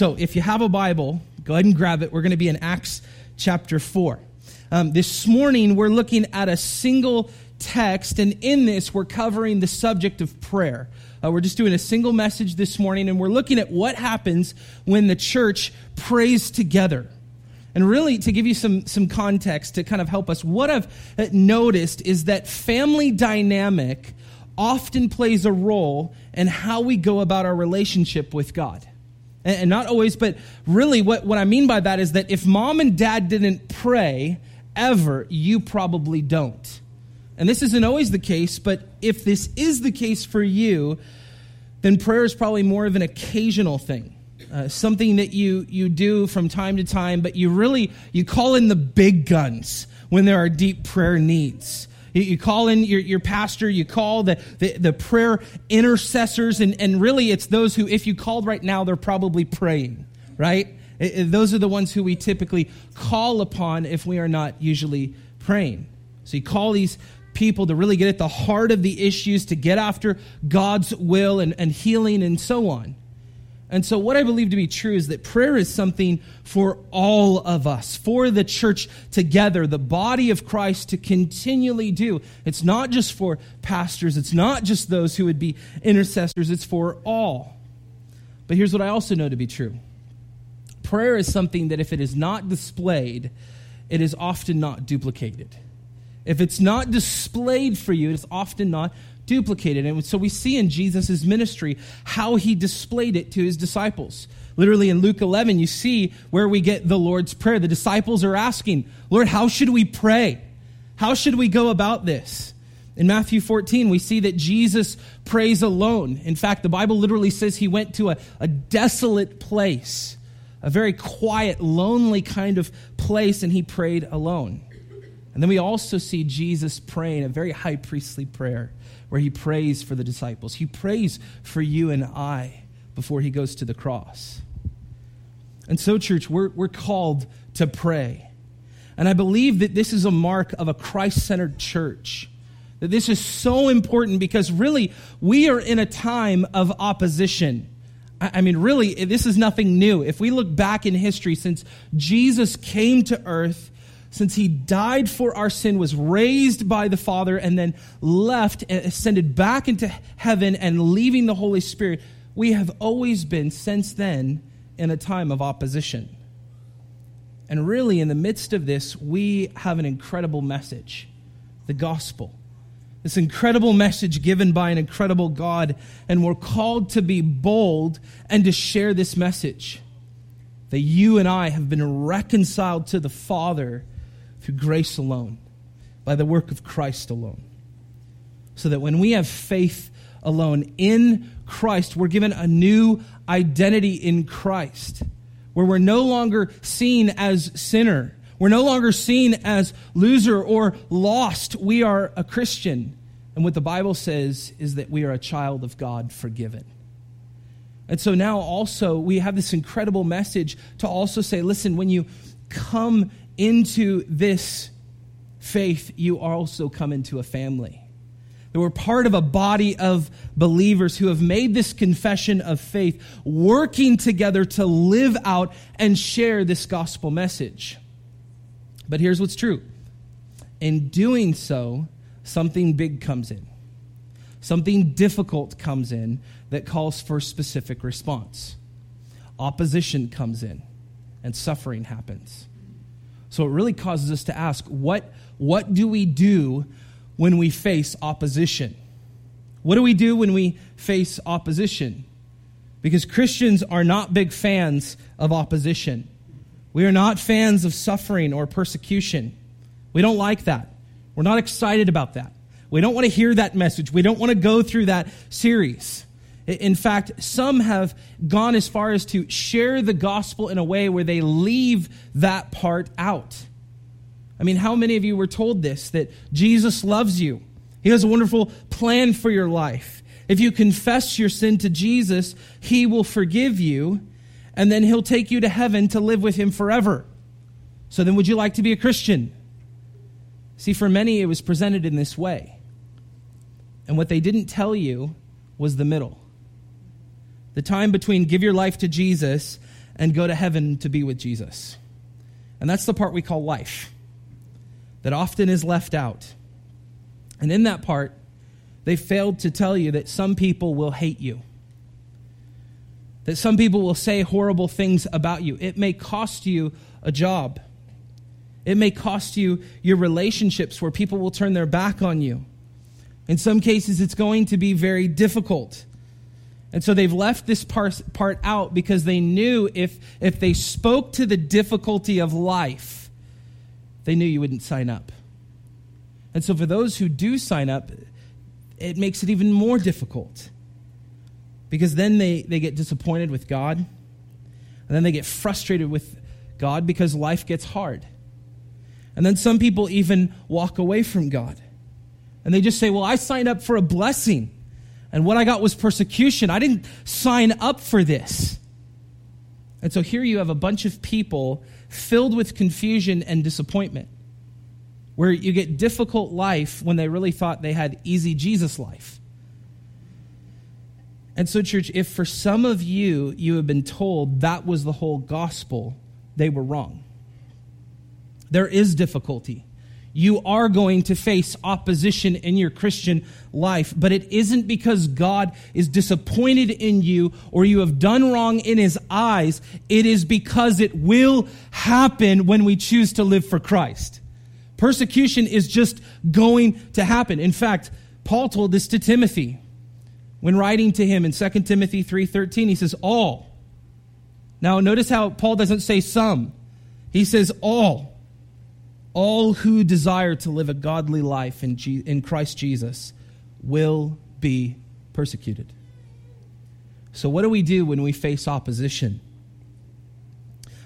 So if you have a Bible, go ahead and grab it. We're going to be in Acts chapter 4. Um, this morning, we're looking at a single text, and in this, we're covering the subject of prayer. Uh, we're just doing a single message this morning, and we're looking at what happens when the church prays together. And really, to give you some, some context to kind of help us, what I've uh, noticed is that family dynamic often plays a role in how we go about our relationship with God. And, and not always, but really, what, what I mean by that is that if mom and dad didn't pray ever, you probably don't. And this isn't always the case, but if this is the case for you, then prayer is probably more of an occasional thing. Uh, something that you, you do from time to time, but you really, you call in the big guns when there are deep prayer needs. You, you call in your, your pastor, you call the, the, the prayer intercessors, and, and really it's those who, if you called right now, they're probably praying, right? Those are the ones who we typically call upon if we are not usually praying. So you call these people to really get at the heart of the issues, to get after God's will and, and healing and so on. And so, what I believe to be true is that prayer is something for all of us, for the church together, the body of Christ to continually do. It's not just for pastors, it's not just those who would be intercessors, it's for all. But here's what I also know to be true prayer is something that if it is not displayed, it is often not duplicated. If it's not displayed for you, it's often not duplicated. And so we see in Jesus' ministry how he displayed it to his disciples. Literally in Luke 11, you see where we get the Lord's Prayer. The disciples are asking, Lord, how should we pray? How should we go about this? In Matthew 14, we see that Jesus prays alone. In fact, the Bible literally says he went to a, a desolate place, a very quiet, lonely kind of place, and he prayed alone. And then we also see Jesus praying a very high priestly prayer where he prays for the disciples. He prays for you and I before he goes to the cross. And so, church, we're, we're called to pray. And I believe that this is a mark of a Christ centered church. That this is so important because really, we are in a time of opposition. I mean, really, this is nothing new. If we look back in history, since Jesus came to earth, since he died for our sin, was raised by the Father, and then left and ascended back into heaven and leaving the Holy Spirit, we have always been, since then, in a time of opposition. And really, in the midst of this, we have an incredible message the gospel. This incredible message given by an incredible God, and we're called to be bold and to share this message that you and I have been reconciled to the Father through grace alone, by the work of Christ alone. So that when we have faith alone in Christ, we're given a new identity in Christ, where we're no longer seen as sinner. We're no longer seen as loser or lost. We are a Christian. And what the Bible says is that we are a child of God forgiven. And so now also we have this incredible message to also say listen, when you come into this faith, you also come into a family. That we're part of a body of believers who have made this confession of faith, working together to live out and share this gospel message. But here's what's true in doing so, something big comes in, something difficult comes in that calls for specific response. Opposition comes in, and suffering happens. So it really causes us to ask what, what do we do when we face opposition? What do we do when we face opposition? Because Christians are not big fans of opposition. We are not fans of suffering or persecution. We don't like that. We're not excited about that. We don't want to hear that message. We don't want to go through that series. In fact, some have gone as far as to share the gospel in a way where they leave that part out. I mean, how many of you were told this that Jesus loves you? He has a wonderful plan for your life. If you confess your sin to Jesus, He will forgive you, and then He'll take you to heaven to live with Him forever. So then, would you like to be a Christian? See, for many, it was presented in this way. And what they didn't tell you was the middle the time between give your life to Jesus and go to heaven to be with Jesus. And that's the part we call life, that often is left out. And in that part, they failed to tell you that some people will hate you, that some people will say horrible things about you. It may cost you a job, it may cost you your relationships where people will turn their back on you. In some cases, it's going to be very difficult. And so they've left this part, part out because they knew if, if they spoke to the difficulty of life, they knew you wouldn't sign up. And so for those who do sign up, it makes it even more difficult because then they, they get disappointed with God, and then they get frustrated with God because life gets hard. And then some people even walk away from God. And they just say, Well, I signed up for a blessing. And what I got was persecution. I didn't sign up for this. And so here you have a bunch of people filled with confusion and disappointment, where you get difficult life when they really thought they had easy Jesus life. And so, church, if for some of you, you have been told that was the whole gospel, they were wrong. There is difficulty you are going to face opposition in your Christian life. But it isn't because God is disappointed in you or you have done wrong in his eyes. It is because it will happen when we choose to live for Christ. Persecution is just going to happen. In fact, Paul told this to Timothy when writing to him in 2 Timothy 3:13 he says all. Now notice how Paul doesn't say some. He says all all who desire to live a godly life in, Je- in Christ Jesus will be persecuted. So, what do we do when we face opposition?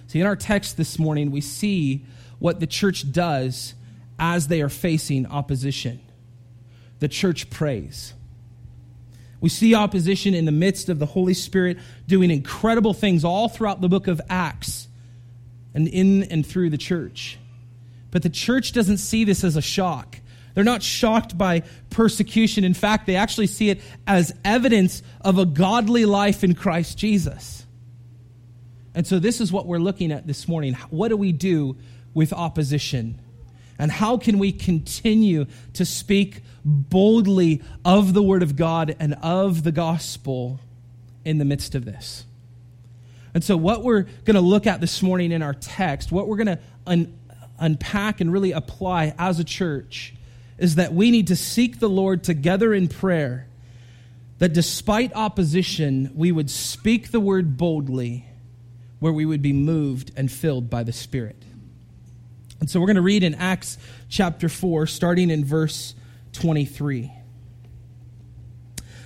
See, in our text this morning, we see what the church does as they are facing opposition. The church prays. We see opposition in the midst of the Holy Spirit doing incredible things all throughout the book of Acts and in and through the church. But the church doesn't see this as a shock. They're not shocked by persecution. In fact, they actually see it as evidence of a godly life in Christ Jesus. And so, this is what we're looking at this morning. What do we do with opposition? And how can we continue to speak boldly of the Word of God and of the gospel in the midst of this? And so, what we're going to look at this morning in our text, what we're going to un- unpack and really apply as a church is that we need to seek the Lord together in prayer, that despite opposition, we would speak the word boldly, where we would be moved and filled by the Spirit. And so we're going to read in Acts chapter 4, starting in verse 23.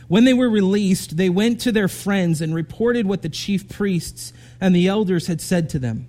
When they were released, they went to their friends and reported what the chief priests and the elders had said to them.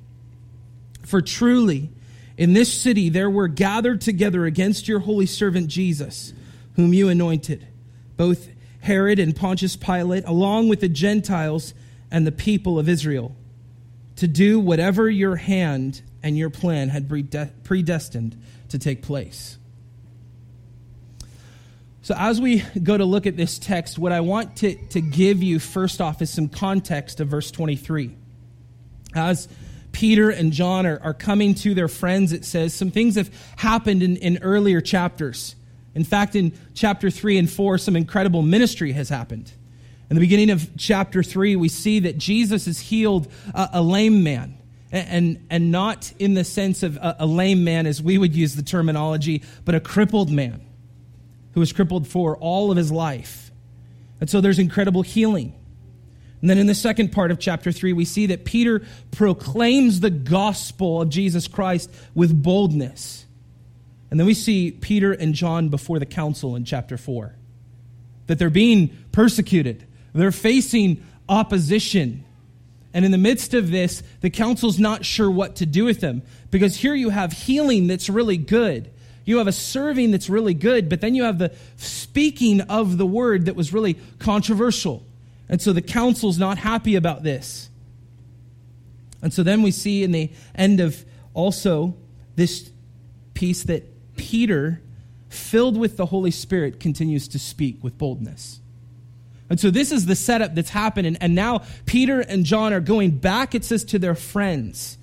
For truly, in this city there were gathered together against your holy servant Jesus, whom you anointed, both Herod and Pontius Pilate, along with the Gentiles and the people of Israel, to do whatever your hand and your plan had predestined to take place. So, as we go to look at this text, what I want to, to give you first off is some context of verse 23. As Peter and John are, are coming to their friends, it says some things have happened in, in earlier chapters. In fact, in chapter 3 and 4, some incredible ministry has happened. In the beginning of chapter 3, we see that Jesus has healed a, a lame man. And, and not in the sense of a, a lame man as we would use the terminology, but a crippled man who was crippled for all of his life. And so there's incredible healing. And then in the second part of chapter 3, we see that Peter proclaims the gospel of Jesus Christ with boldness. And then we see Peter and John before the council in chapter 4. That they're being persecuted, they're facing opposition. And in the midst of this, the council's not sure what to do with them. Because here you have healing that's really good. You have a serving that's really good, but then you have the speaking of the word that was really controversial. And so the council's not happy about this. And so then we see in the end of also this piece that Peter, filled with the Holy Spirit, continues to speak with boldness. And so this is the setup that's happening. And now Peter and John are going back, it says, to their friends.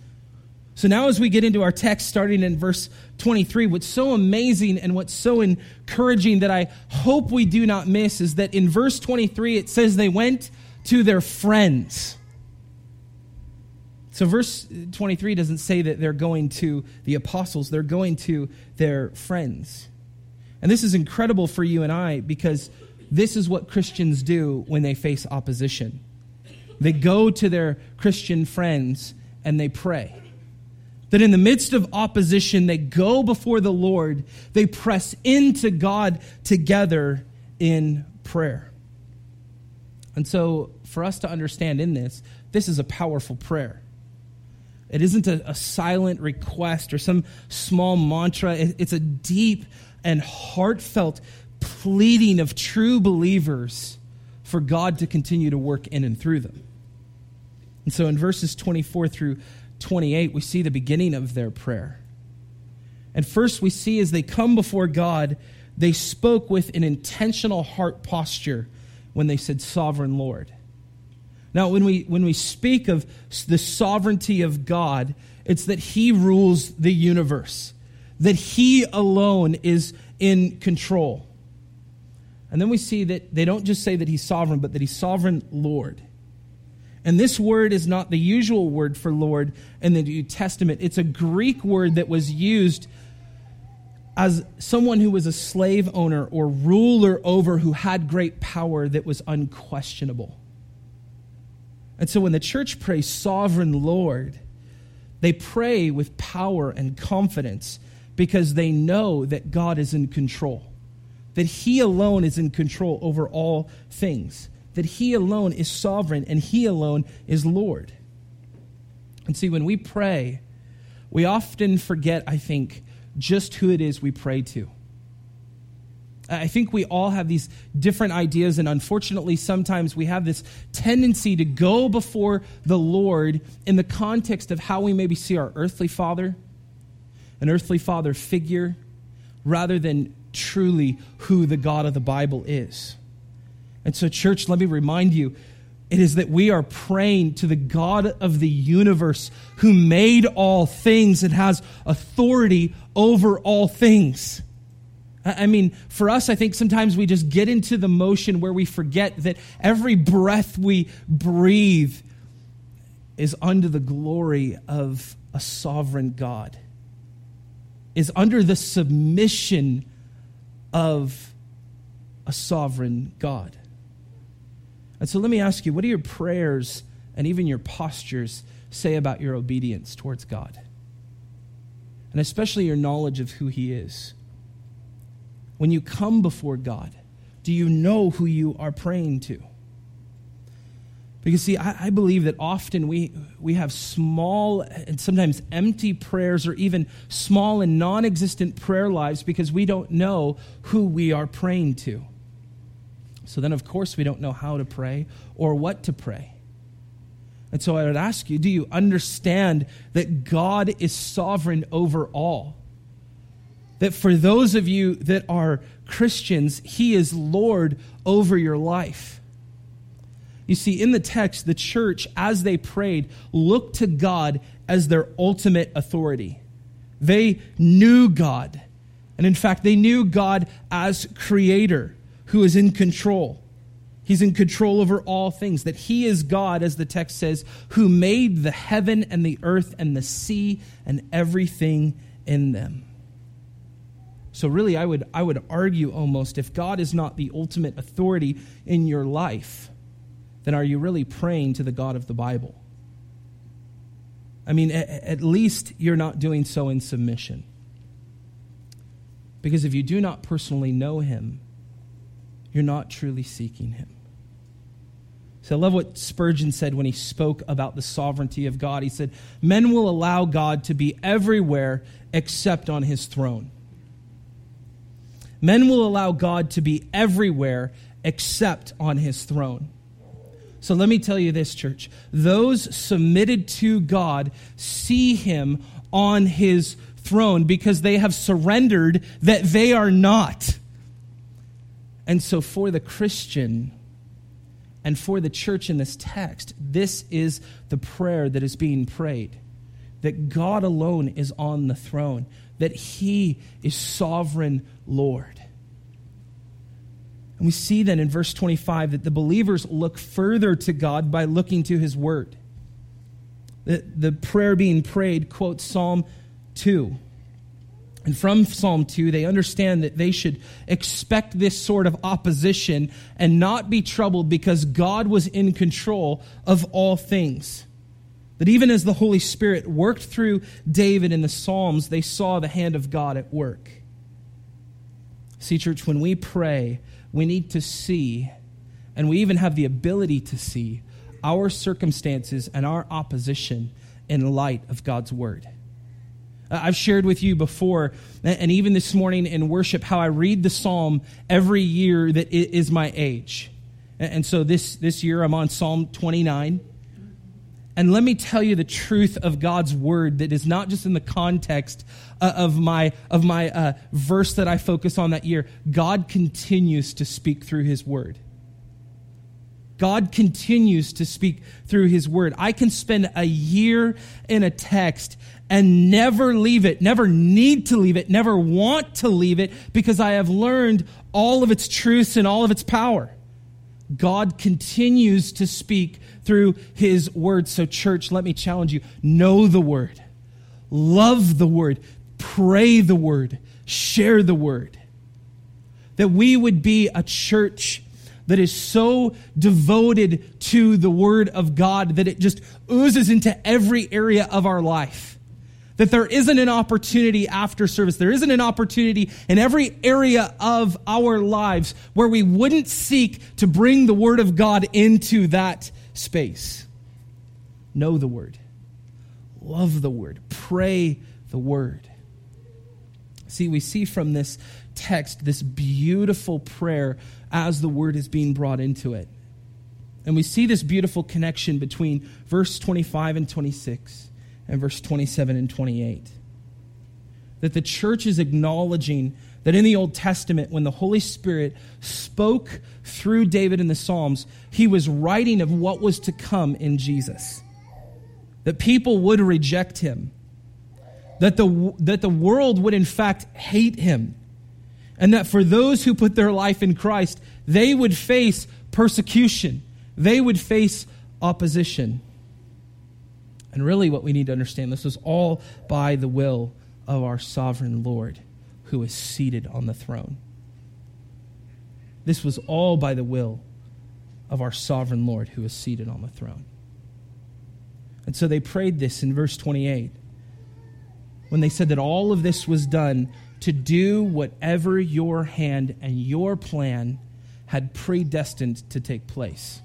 So now, as we get into our text, starting in verse 23, what's so amazing and what's so encouraging that I hope we do not miss is that in verse 23, it says they went to their friends. So, verse 23 doesn't say that they're going to the apostles, they're going to their friends. And this is incredible for you and I because this is what Christians do when they face opposition. They go to their Christian friends and they pray. That in the midst of opposition, they go before the Lord, they press into God together in prayer. And so, for us to understand in this, this is a powerful prayer. It isn't a, a silent request or some small mantra, it, it's a deep and heartfelt pleading of true believers for God to continue to work in and through them. And so in verses 24 through 28, we see the beginning of their prayer. And first, we see as they come before God, they spoke with an intentional heart posture when they said, Sovereign Lord. Now, when we, when we speak of the sovereignty of God, it's that He rules the universe, that He alone is in control. And then we see that they don't just say that he's sovereign, but that he's sovereign Lord. And this word is not the usual word for Lord in the New Testament. It's a Greek word that was used as someone who was a slave owner or ruler over who had great power that was unquestionable. And so when the church prays, Sovereign Lord, they pray with power and confidence because they know that God is in control that He alone is in control over all things, that He alone is sovereign and He alone is Lord. And see, when we pray, we often forget, I think, just who it is we pray to. I think we all have these different ideas, and unfortunately, sometimes we have this tendency to go before the Lord in the context of how we maybe see our earthly father, an earthly father figure, rather than truly who the God of the Bible is. And so, church, let me remind you it is that we are praying to the God of the universe who made all things and has authority over all things. I mean, for us, I think sometimes we just get into the motion where we forget that every breath we breathe is under the glory of a sovereign God, is under the submission of a sovereign God. And so let me ask you what do your prayers and even your postures say about your obedience towards God? And especially your knowledge of who He is. When you come before God, do you know who you are praying to? Because, see, I, I, believe that often we, we have small and sometimes empty prayers or even small and non existent prayer lives because we don't know who we are praying to. So then, of course, we don't know how to pray or what to pray. And so I would ask you do you understand that God is sovereign over all? That for those of you that are Christians, He is Lord over your life. You see, in the text, the church, as they prayed, looked to God as their ultimate authority. They knew God. And in fact, they knew God as creator who is in control. He's in control over all things, that He is God, as the text says, who made the heaven and the earth and the sea and everything in them. So, really, I would, I would argue almost if God is not the ultimate authority in your life, then are you really praying to the God of the Bible? I mean, at least you're not doing so in submission. Because if you do not personally know him, you're not truly seeking him. So I love what Spurgeon said when he spoke about the sovereignty of God. He said, Men will allow God to be everywhere except on his throne. Men will allow God to be everywhere except on his throne. So let me tell you this, church. Those submitted to God see him on his throne because they have surrendered that they are not. And so for the Christian, and for the church in this text, this is the prayer that is being prayed that God alone is on the throne, that He is sovereign Lord. And we see then in verse 25 that the believers look further to God by looking to His Word. The, the prayer being prayed quotes Psalm 2. And from Psalm 2, they understand that they should expect this sort of opposition and not be troubled because God was in control of all things. That even as the Holy Spirit worked through David in the Psalms, they saw the hand of God at work. See, church, when we pray, we need to see, and we even have the ability to see, our circumstances and our opposition in light of God's word. Uh, I've shared with you before, and even this morning in worship, how I read the psalm every year that is my age. And so this, this year I'm on Psalm 29. And let me tell you the truth of God's word that is not just in the context uh, of my, of my uh, verse that I focus on that year. God continues to speak through his word. God continues to speak through his word. I can spend a year in a text and never leave it, never need to leave it, never want to leave it because I have learned all of its truths and all of its power. God continues to speak through his word. So, church, let me challenge you know the word, love the word, pray the word, share the word. That we would be a church that is so devoted to the Word of God that it just oozes into every area of our life. That there isn't an opportunity after service, there isn't an opportunity in every area of our lives where we wouldn't seek to bring the Word of God into that space. Know the Word, love the Word, pray the Word. See, we see from this text this beautiful prayer as the word is being brought into it. And we see this beautiful connection between verse 25 and 26 and verse 27 and 28. That the church is acknowledging that in the Old Testament, when the Holy Spirit spoke through David in the Psalms, he was writing of what was to come in Jesus. That people would reject him, that the, that the world would in fact hate him, and that for those who put their life in Christ, they would face persecution, they would face opposition. And really, what we need to understand this was all by the will of our sovereign Lord who is seated on the throne. This was all by the will of our sovereign Lord who is seated on the throne. And so they prayed this in verse 28 when they said that all of this was done to do whatever your hand and your plan had predestined to take place.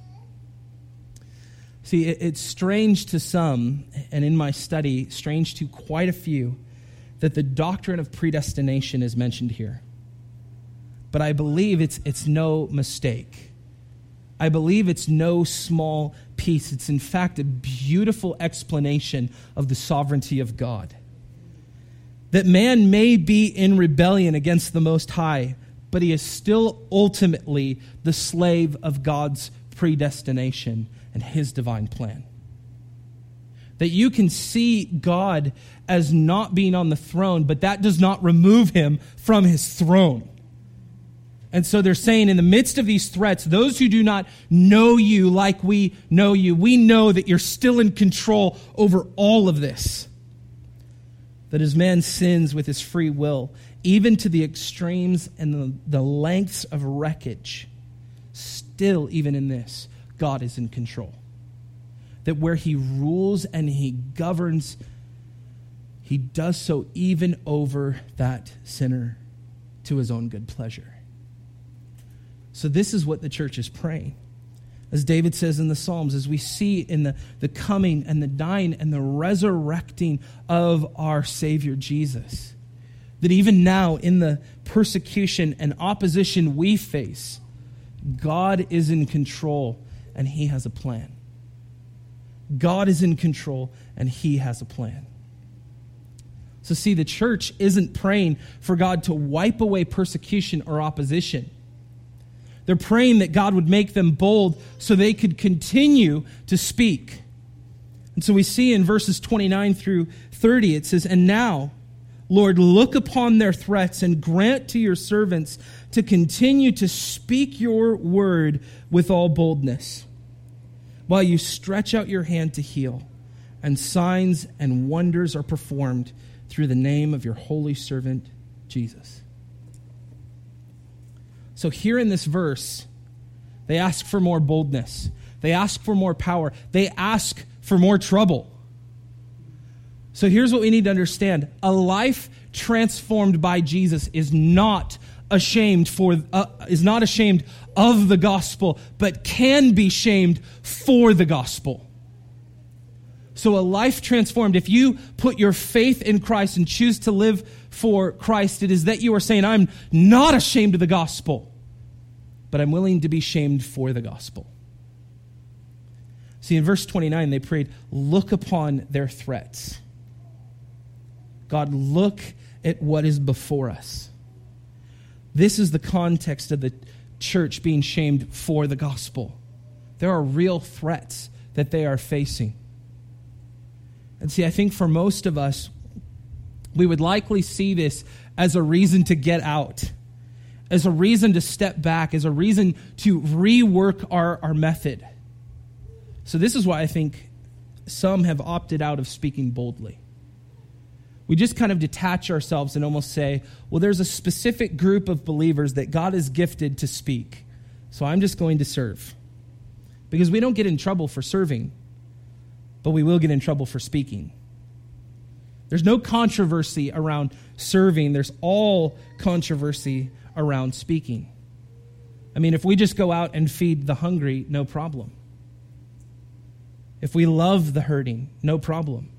See, it's strange to some, and in my study, strange to quite a few, that the doctrine of predestination is mentioned here. But I believe it's, it's no mistake. I believe it's no small piece. It's, in fact, a beautiful explanation of the sovereignty of God that man may be in rebellion against the Most High, but he is still ultimately the slave of God's predestination and his divine plan. That you can see God as not being on the throne, but that does not remove him from his throne. And so they're saying, in the midst of these threats, those who do not know you like we know you, we know that you're still in control over all of this that as man sins with his free will, even to the extremes and the, the lengths of wreckage, still, even in this, God is in control. That where he rules and he governs, he does so even over that sinner to his own good pleasure. So, this is what the church is praying. As David says in the Psalms, as we see in the, the coming and the dying and the resurrecting of our Savior Jesus, that even now in the persecution and opposition we face, God is in control and He has a plan. God is in control and He has a plan. So, see, the church isn't praying for God to wipe away persecution or opposition. They're praying that God would make them bold so they could continue to speak. And so we see in verses 29 through 30, it says, And now, Lord, look upon their threats and grant to your servants to continue to speak your word with all boldness, while you stretch out your hand to heal, and signs and wonders are performed through the name of your holy servant, Jesus. So, here in this verse, they ask for more boldness, they ask for more power, they ask for more trouble. So, here's what we need to understand a life transformed by Jesus is not ashamed for uh, is not ashamed of the gospel but can be shamed for the gospel so, a life transformed, if you put your faith in Christ and choose to live for Christ, it is that you are saying, I'm not ashamed of the gospel, but I'm willing to be shamed for the gospel. See, in verse 29, they prayed, Look upon their threats. God, look at what is before us. This is the context of the church being shamed for the gospel. There are real threats that they are facing. And see, I think for most of us, we would likely see this as a reason to get out, as a reason to step back, as a reason to rework our, our method. So, this is why I think some have opted out of speaking boldly. We just kind of detach ourselves and almost say, well, there's a specific group of believers that God is gifted to speak. So I'm just going to serve. Because we don't get in trouble for serving but we will get in trouble for speaking. There's no controversy around serving, there's all controversy around speaking. I mean, if we just go out and feed the hungry, no problem. If we love the hurting, no problem.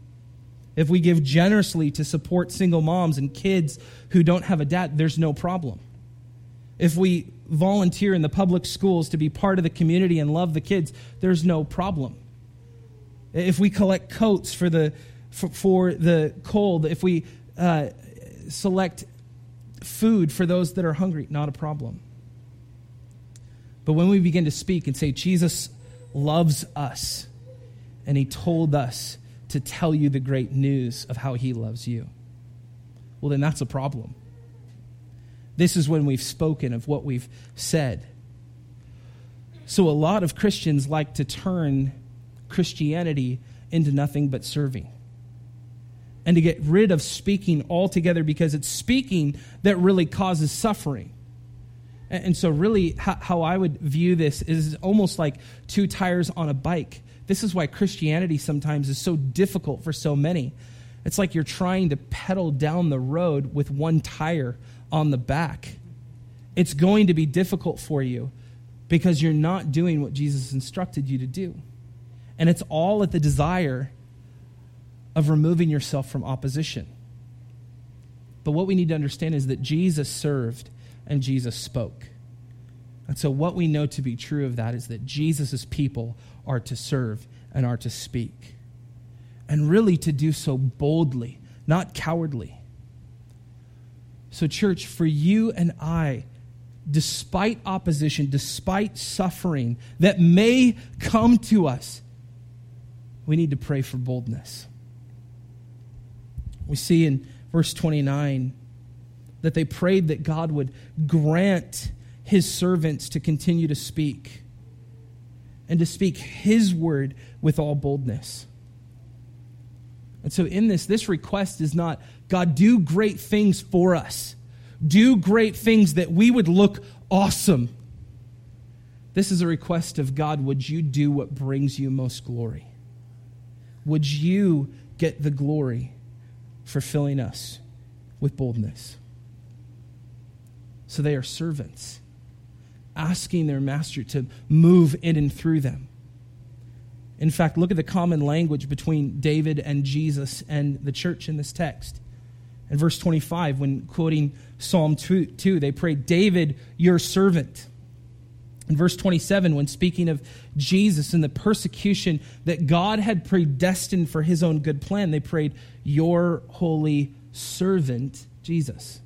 If we give generously to support single moms and kids who don't have a dad, there's no problem. If we volunteer in the public schools to be part of the community and love the kids, there's no problem if we collect coats for the, for, for the cold, if we uh, select food for those that are hungry, not a problem. But when we begin to speak and say, Jesus loves us, and he told us to tell you the great news of how he loves you, well, then that's a problem. This is when we've spoken of what we've said. So, a lot of Christians like to turn Christianity into nothing but serving. And to get rid of speaking altogether because it's speaking that really causes suffering. And so, really, how I would view this is almost like two tires on a bike. This is why Christianity sometimes is so difficult for so many. It's like you're trying to pedal down the road with one tire on the back. It's going to be difficult for you because you're not doing what Jesus instructed you to do. And it's all at the desire of removing yourself from opposition. But what we need to understand is that Jesus served and Jesus spoke. And so, what we know to be true of that is that Jesus' people are to serve and are to speak. And really to do so boldly, not cowardly. So, church, for you and I, despite opposition, despite suffering that may come to us, we need to pray for boldness. We see in verse 29 that they prayed that God would grant his servants to continue to speak and to speak his word with all boldness. And so, in this, this request is not, God, do great things for us. Do great things that we would look awesome. This is a request of God, would you do what brings you most glory? would you get the glory for filling us with boldness? So they are servants. Asking their master to move in and through them. In fact, look at the common language between David and Jesus and the church in this text. In verse 25, when quoting Psalm 2, 2 they prayed, David, your servant. In verse 27, when speaking of Jesus and the persecution that God had predestined for his own good plan, they prayed, Your holy servant, Jesus.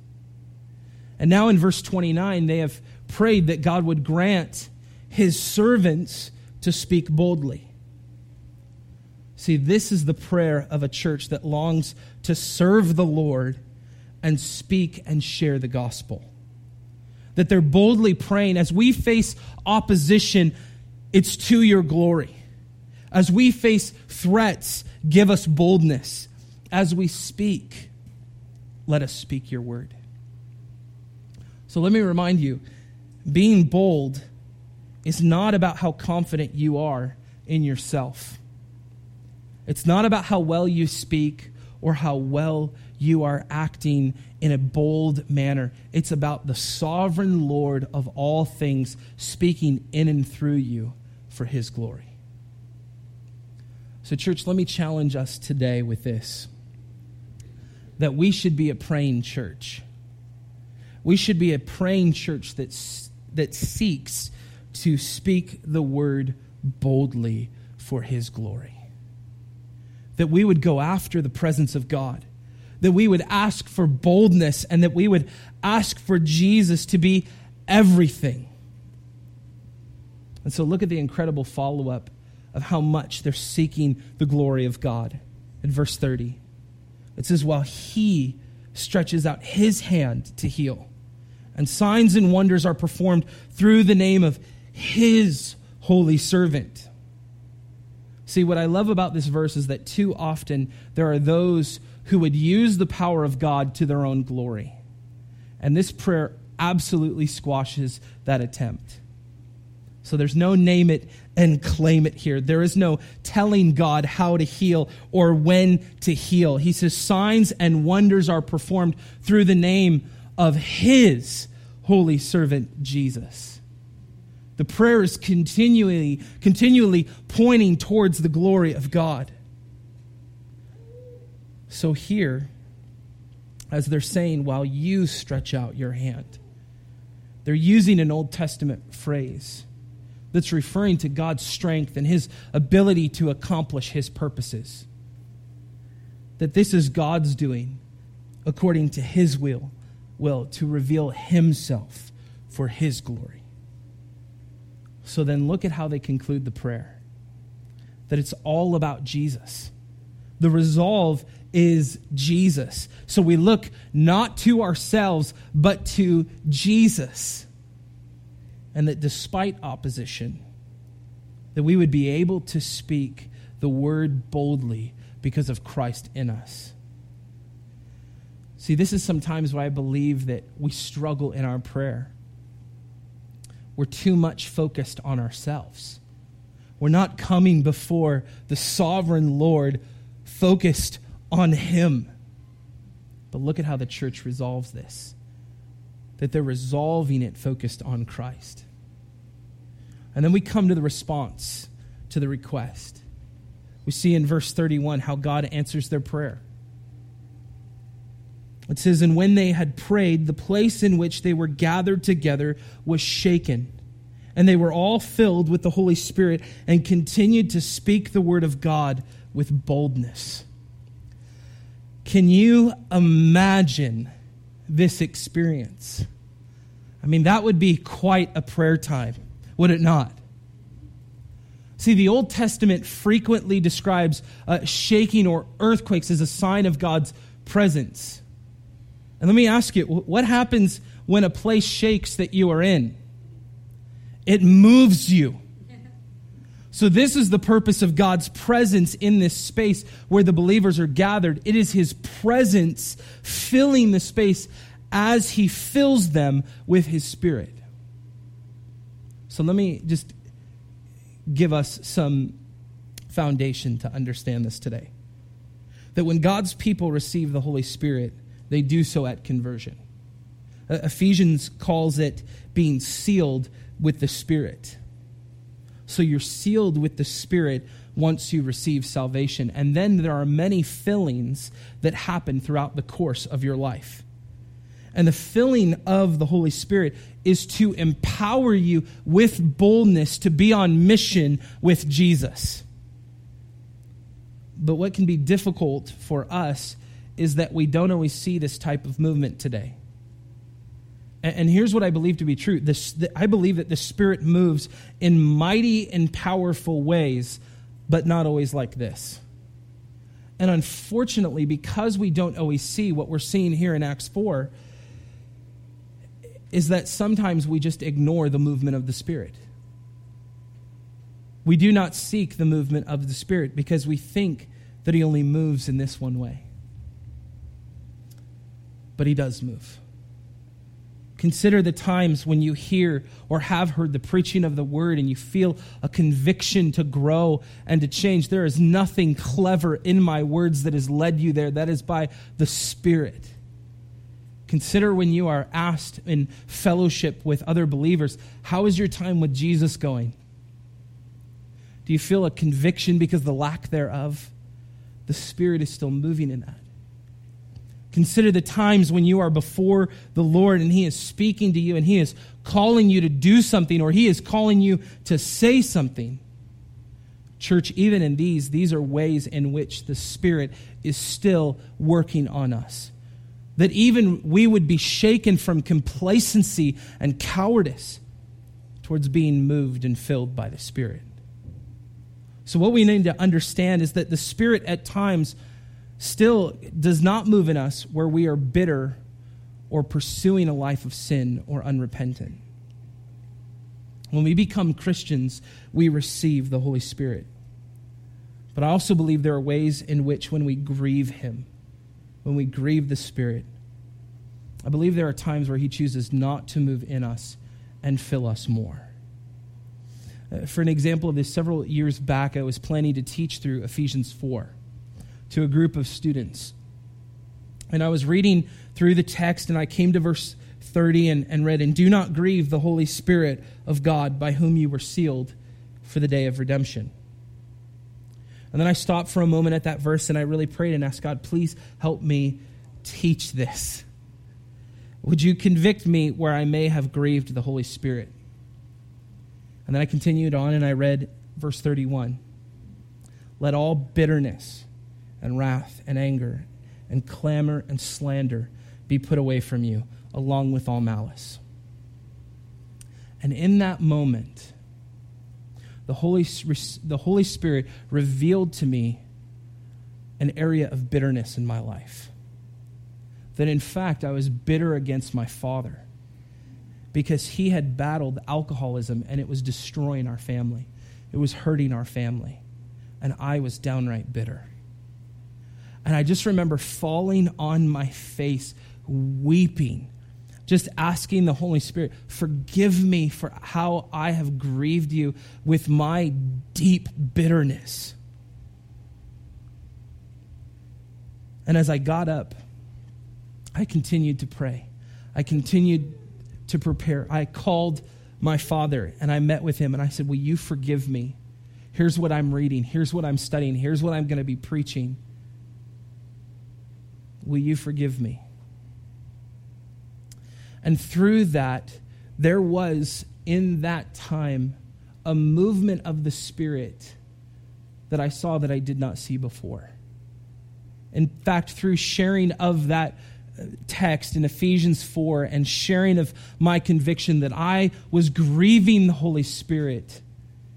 And now in verse 29, they have prayed that God would grant his servants to speak boldly. See, this is the prayer of a church that longs to serve the Lord and speak and share the gospel. That they're boldly praying as we face opposition, it's to your glory. As we face threats, give us boldness. As we speak, let us speak your word. So let me remind you being bold is not about how confident you are in yourself. It's not about how well you speak or how well you are acting in a bold manner. It's about the sovereign Lord of all things speaking in and through you for his glory. So, church, let me challenge us today with this that we should be a praying church. We should be a praying church that, that seeks to speak the word boldly for his glory. That we would go after the presence of God. That we would ask for boldness and that we would ask for Jesus to be everything. And so look at the incredible follow up of how much they're seeking the glory of God. In verse 30, it says, While he stretches out his hand to heal and signs and wonders are performed through the name of his holy servant. See, what I love about this verse is that too often there are those who would use the power of God to their own glory. And this prayer absolutely squashes that attempt. So there's no name it and claim it here. There is no telling God how to heal or when to heal. He says signs and wonders are performed through the name of his holy servant Jesus. The prayer is continually, continually pointing towards the glory of God. So here, as they're saying, while you stretch out your hand, they're using an Old Testament phrase that's referring to God's strength and his ability to accomplish his purposes. That this is God's doing according to his will will to reveal himself for his glory. So then look at how they conclude the prayer that it's all about Jesus. The resolve is Jesus. So we look not to ourselves, but to Jesus. And that despite opposition, that we would be able to speak the word boldly because of Christ in us. See, this is sometimes why I believe that we struggle in our prayer. We're too much focused on ourselves. We're not coming before the sovereign Lord focused on Him. But look at how the church resolves this that they're resolving it focused on Christ. And then we come to the response to the request. We see in verse 31 how God answers their prayer. It says, And when they had prayed, the place in which they were gathered together was shaken. And they were all filled with the Holy Spirit and continued to speak the word of God with boldness. Can you imagine this experience? I mean, that would be quite a prayer time, would it not? See, the Old Testament frequently describes uh, shaking or earthquakes as a sign of God's presence. And let me ask you what happens when a place shakes that you are in? It moves you. So, this is the purpose of God's presence in this space where the believers are gathered. It is His presence filling the space as He fills them with His Spirit. So, let me just give us some foundation to understand this today. That when God's people receive the Holy Spirit, they do so at conversion. Ephesians calls it being sealed with the Spirit. So you're sealed with the Spirit once you receive salvation. And then there are many fillings that happen throughout the course of your life. And the filling of the Holy Spirit is to empower you with boldness to be on mission with Jesus. But what can be difficult for us is that we don't always see this type of movement today. And here's what I believe to be true. This, I believe that the Spirit moves in mighty and powerful ways, but not always like this. And unfortunately, because we don't always see what we're seeing here in Acts 4, is that sometimes we just ignore the movement of the Spirit. We do not seek the movement of the Spirit because we think that He only moves in this one way. But He does move. Consider the times when you hear or have heard the preaching of the word and you feel a conviction to grow and to change. There is nothing clever in my words that has led you there. That is by the Spirit. Consider when you are asked in fellowship with other believers, how is your time with Jesus going? Do you feel a conviction because the lack thereof? The Spirit is still moving in that. Consider the times when you are before the Lord and He is speaking to you and He is calling you to do something or He is calling you to say something. Church, even in these, these are ways in which the Spirit is still working on us. That even we would be shaken from complacency and cowardice towards being moved and filled by the Spirit. So, what we need to understand is that the Spirit at times still does not move in us where we are bitter or pursuing a life of sin or unrepentant. When we become Christians, we receive the Holy Spirit. But I also believe there are ways in which, when we grieve Him, when we grieve the Spirit, I believe there are times where He chooses not to move in us and fill us more. Uh, for an example of this, several years back, I was planning to teach through Ephesians 4 to a group of students. And I was reading through the text, and I came to verse 30 and, and read, And do not grieve the Holy Spirit of God, by whom you were sealed for the day of redemption. And then I stopped for a moment at that verse and I really prayed and asked God, please help me teach this. Would you convict me where I may have grieved the Holy Spirit? And then I continued on and I read verse 31. Let all bitterness and wrath and anger and clamor and slander be put away from you, along with all malice. And in that moment, the Holy, the Holy Spirit revealed to me an area of bitterness in my life. That in fact, I was bitter against my father because he had battled alcoholism and it was destroying our family, it was hurting our family. And I was downright bitter. And I just remember falling on my face, weeping, just asking the Holy Spirit, forgive me for how I have grieved you with my deep bitterness. And as I got up, I continued to pray. I continued to prepare. I called my father and I met with him and I said, Will you forgive me? Here's what I'm reading. Here's what I'm studying. Here's what I'm going to be preaching. Will you forgive me? And through that, there was in that time a movement of the Spirit that I saw that I did not see before. In fact, through sharing of that uh, text in Ephesians 4 and sharing of my conviction that I was grieving the Holy Spirit,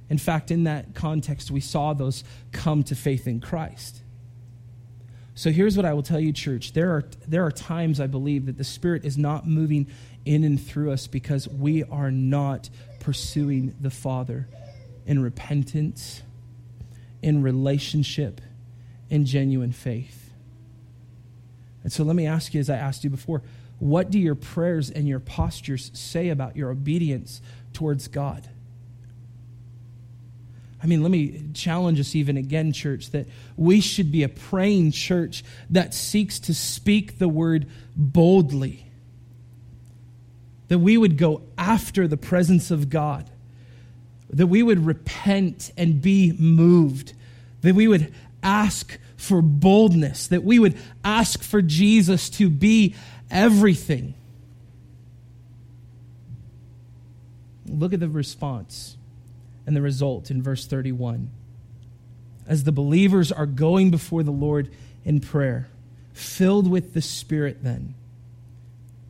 in fact, in that context, we saw those come to faith in Christ. So here's what I will tell you, church. There are, there are times I believe that the Spirit is not moving in and through us because we are not pursuing the Father in repentance, in relationship, in genuine faith. And so let me ask you, as I asked you before, what do your prayers and your postures say about your obedience towards God? I mean, let me challenge us even again, church, that we should be a praying church that seeks to speak the word boldly. that we would go after the presence of God, that we would repent and be moved, that we would ask for boldness, that we would ask for Jesus to be everything. Look at the response and the result in verse 31. As the believers are going before the Lord in prayer, filled with the Spirit, then,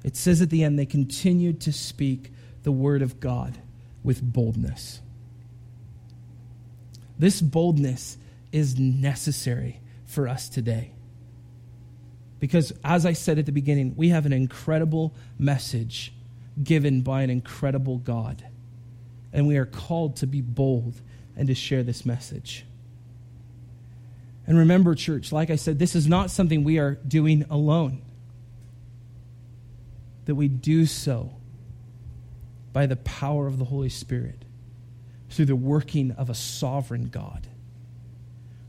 it says at the end, they continued to speak the word of God with boldness. This boldness is necessary for us today. Because, as I said at the beginning, we have an incredible message given by an incredible God. And we are called to be bold and to share this message. And remember, church, like I said, this is not something we are doing alone that we do so by the power of the Holy Spirit through the working of a sovereign God.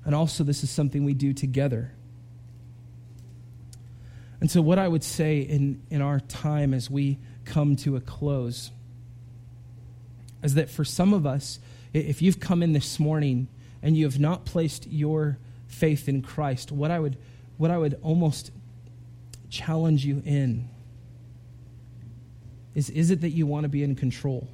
And also, this is something we do together. And so, what I would say in, in our time as we come to a close is that for some of us, if you've come in this morning and you have not placed your faith in Christ, what I would, what I would almost challenge you in is is it that you want to be in control?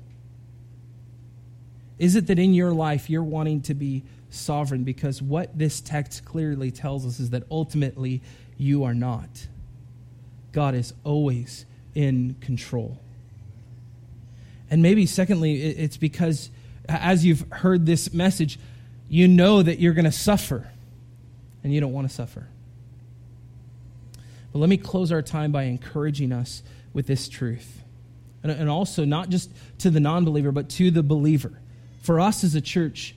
Is it that in your life you're wanting to be sovereign? Because what this text clearly tells us is that ultimately you are not. God is always in control. And maybe, secondly, it's because as you've heard this message, you know that you're going to suffer and you don't want to suffer. But let me close our time by encouraging us with this truth and, also not just to the non believer, but to the believer. For us as a church,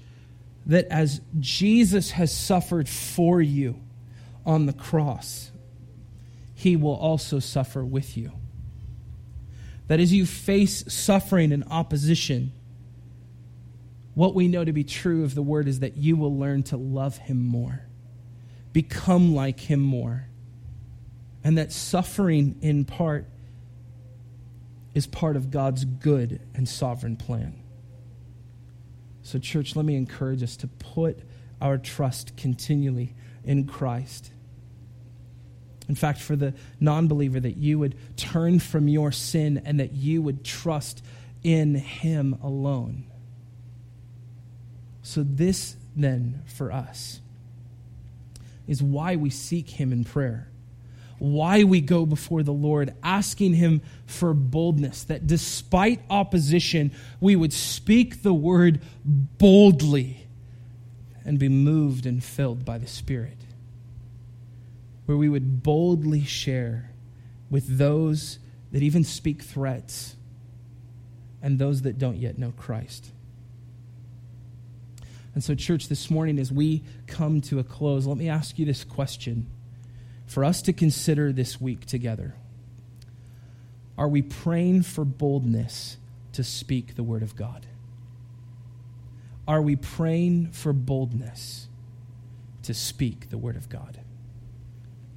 that as Jesus has suffered for you on the cross, he will also suffer with you. That as you face suffering and opposition, what we know to be true of the word is that you will learn to love him more, become like him more, and that suffering in part is part of God's good and sovereign plan. So, church, let me encourage us to put our trust continually in Christ. In fact, for the non believer, that you would turn from your sin and that you would trust in Him alone. So, this then for us is why we seek Him in prayer why we go before the Lord, asking Him for boldness, that despite opposition, we would speak the word boldly and be moved and filled by the Spirit. Where we would boldly share with those that even speak threats and those that don't yet know Christ. And so, church, this morning, as we come to a close, let me ask you this question for us to consider this week together. Are we praying for boldness to speak the Word of God? Are we praying for boldness to speak the Word of God?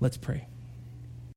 Let's pray.